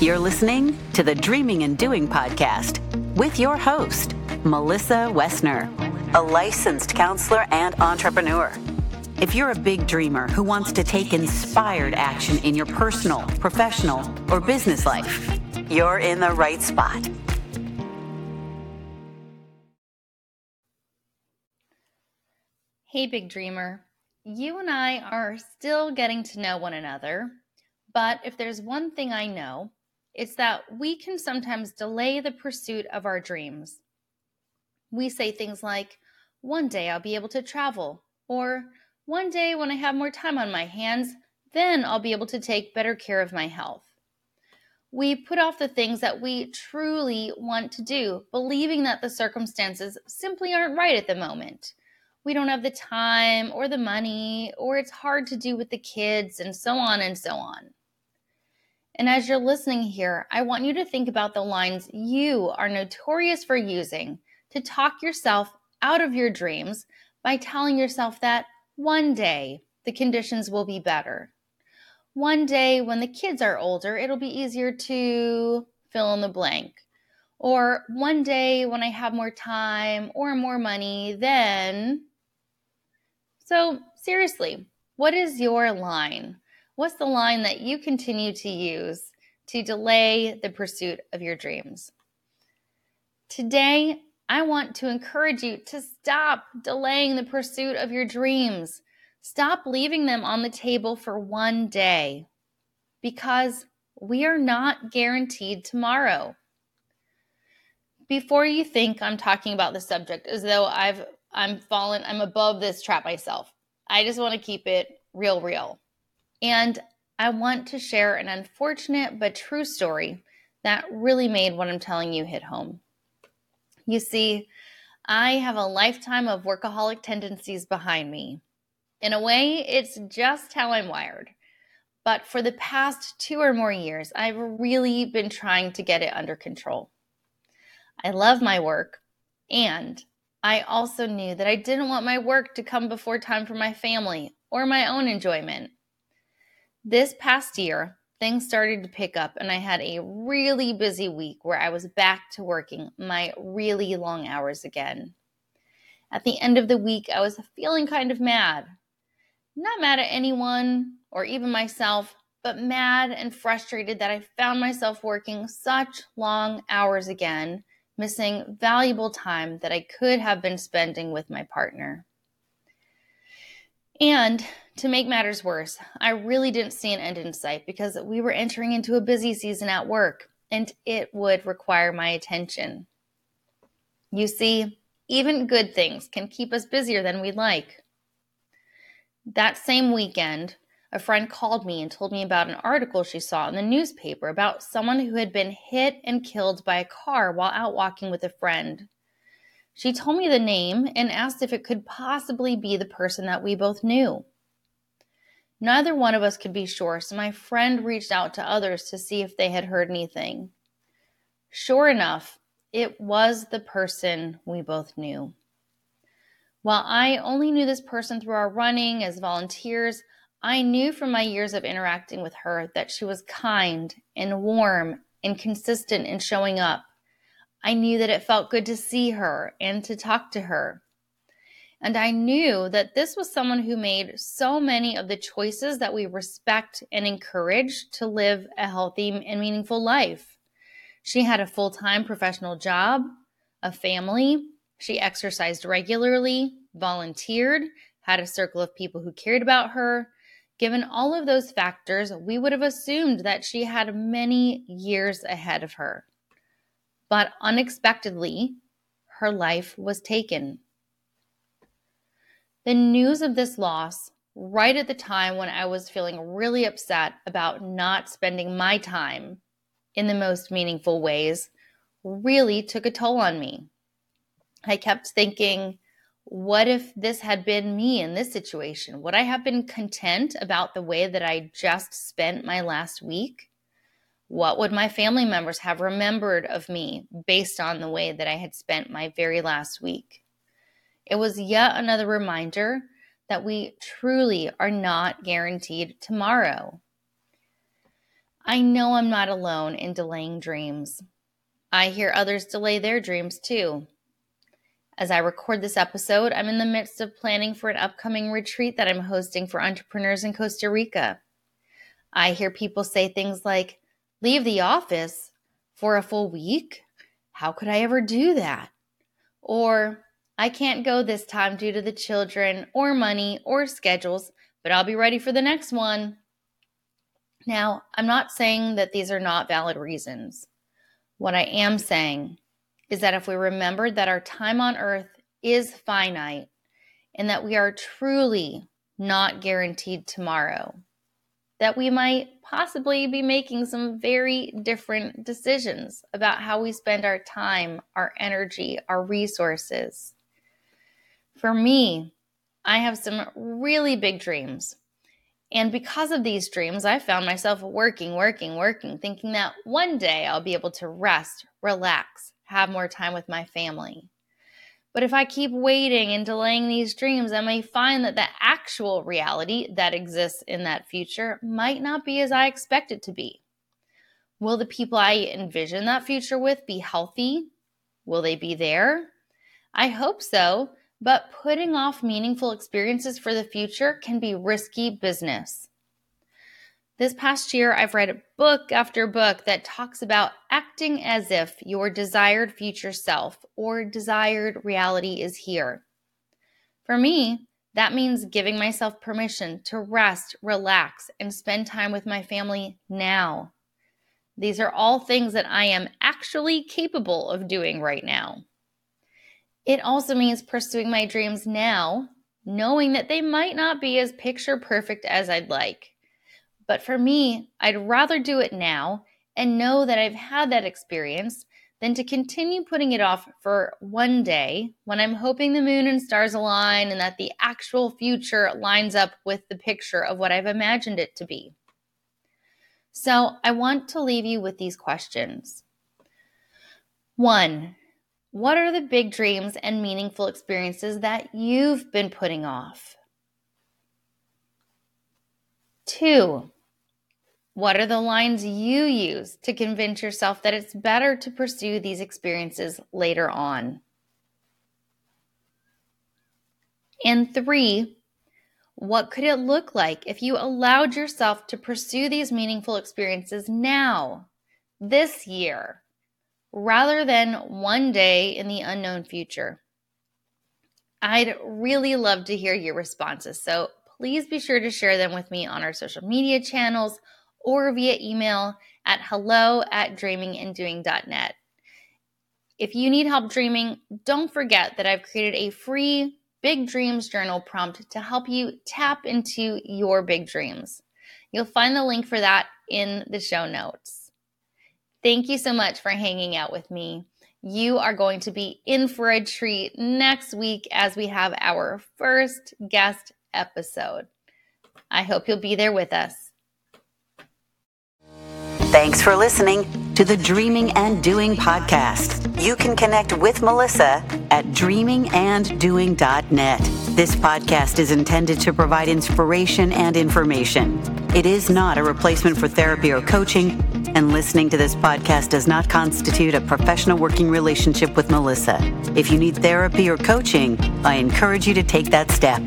You're listening to the Dreaming and Doing podcast with your host, Melissa Wessner, a licensed counselor and entrepreneur. If you're a big dreamer who wants to take inspired action in your personal, professional, or business life, you're in the right spot. Hey, big dreamer. You and I are still getting to know one another, but if there's one thing I know, it's that we can sometimes delay the pursuit of our dreams. We say things like, one day I'll be able to travel, or one day when I have more time on my hands, then I'll be able to take better care of my health. We put off the things that we truly want to do, believing that the circumstances simply aren't right at the moment. We don't have the time or the money, or it's hard to do with the kids, and so on and so on. And as you're listening here, I want you to think about the lines you are notorious for using to talk yourself out of your dreams by telling yourself that one day the conditions will be better. One day when the kids are older, it'll be easier to fill in the blank. Or one day when I have more time or more money, then. So, seriously, what is your line? What's the line that you continue to use to delay the pursuit of your dreams? Today, I want to encourage you to stop delaying the pursuit of your dreams. Stop leaving them on the table for one day because we are not guaranteed tomorrow. Before you think I'm talking about the subject as though I've I'm fallen I'm above this trap myself. I just want to keep it real real. And I want to share an unfortunate but true story that really made what I'm telling you hit home. You see, I have a lifetime of workaholic tendencies behind me. In a way, it's just how I'm wired. But for the past two or more years, I've really been trying to get it under control. I love my work, and I also knew that I didn't want my work to come before time for my family or my own enjoyment. This past year, things started to pick up, and I had a really busy week where I was back to working my really long hours again. At the end of the week, I was feeling kind of mad. Not mad at anyone or even myself, but mad and frustrated that I found myself working such long hours again, missing valuable time that I could have been spending with my partner. And to make matters worse, I really didn't see an end in sight because we were entering into a busy season at work and it would require my attention. You see, even good things can keep us busier than we'd like. That same weekend, a friend called me and told me about an article she saw in the newspaper about someone who had been hit and killed by a car while out walking with a friend. She told me the name and asked if it could possibly be the person that we both knew. Neither one of us could be sure, so my friend reached out to others to see if they had heard anything. Sure enough, it was the person we both knew. While I only knew this person through our running as volunteers, I knew from my years of interacting with her that she was kind and warm and consistent in showing up. I knew that it felt good to see her and to talk to her. And I knew that this was someone who made so many of the choices that we respect and encourage to live a healthy and meaningful life. She had a full time professional job, a family, she exercised regularly, volunteered, had a circle of people who cared about her. Given all of those factors, we would have assumed that she had many years ahead of her but unexpectedly, her life was taken. The news of this loss, right at the time when I was feeling really upset about not spending my time in the most meaningful ways, really took a toll on me. I kept thinking, what if this had been me in this situation? Would I have been content about the way that I just spent my last week? What would my family members have remembered of me based on the way that I had spent my very last week? It was yet another reminder that we truly are not guaranteed tomorrow. I know I'm not alone in delaying dreams. I hear others delay their dreams too. As I record this episode, I'm in the midst of planning for an upcoming retreat that I'm hosting for entrepreneurs in Costa Rica. I hear people say things like, leave the office for a full week? How could I ever do that? Or, I can't go this time due to the children or money or schedules, but I'll be ready for the next one. Now, I'm not saying that these are not valid reasons. What I am saying is that if we remember that our time on earth is finite and that we are truly not guaranteed tomorrow, that we might possibly be making some very different decisions about how we spend our time, our energy, our resources. For me, I have some really big dreams and because of these dreams, I found myself working, working, working, thinking that one day I'll be able to rest, relax, have more time with my family. But if I keep waiting and delaying these dreams, I may find that the actual reality that exists in that future might not be as I expect it to be. Will the people I envision that future with be healthy? Will they be there? I hope so, but putting off meaningful experiences for the future can be risky business. This past year, I've read book after book that talks about acting as if your desired future self or desired reality is here. For me, that means giving myself permission to rest, relax, and spend time with my family now. These are all things that I am actually capable of doing right now. It also means pursuing my dreams now, knowing that they might not be as picture perfect as I'd like. But for me, I'd rather do it now and know that I've had that experience than to continue putting it off for one day when I'm hoping the moon and stars align and that the actual future lines up with the picture of what I've imagined it to be. So I want to leave you with these questions. One, what are the big dreams and meaningful experiences that you've been putting off? Two, what are the lines you use to convince yourself that it's better to pursue these experiences later on? And three, what could it look like if you allowed yourself to pursue these meaningful experiences now, this year? rather than one day in the unknown future? I'd really love to hear your responses. So please be sure to share them with me on our social media channels or via email at hello at dreaminganddoing.net. If you need help dreaming, don't forget that I've created a free Big Dreams Journal prompt to help you tap into your big dreams. You'll find the link for that in the show notes. Thank you so much for hanging out with me. You are going to be in for a treat next week as we have our first guest episode. I hope you'll be there with us. Thanks for listening to the Dreaming and Doing podcast. You can connect with Melissa at dreaminganddoing.net. This podcast is intended to provide inspiration and information. It is not a replacement for therapy or coaching and listening to this podcast does not constitute a professional working relationship with Melissa. If you need therapy or coaching, I encourage you to take that step.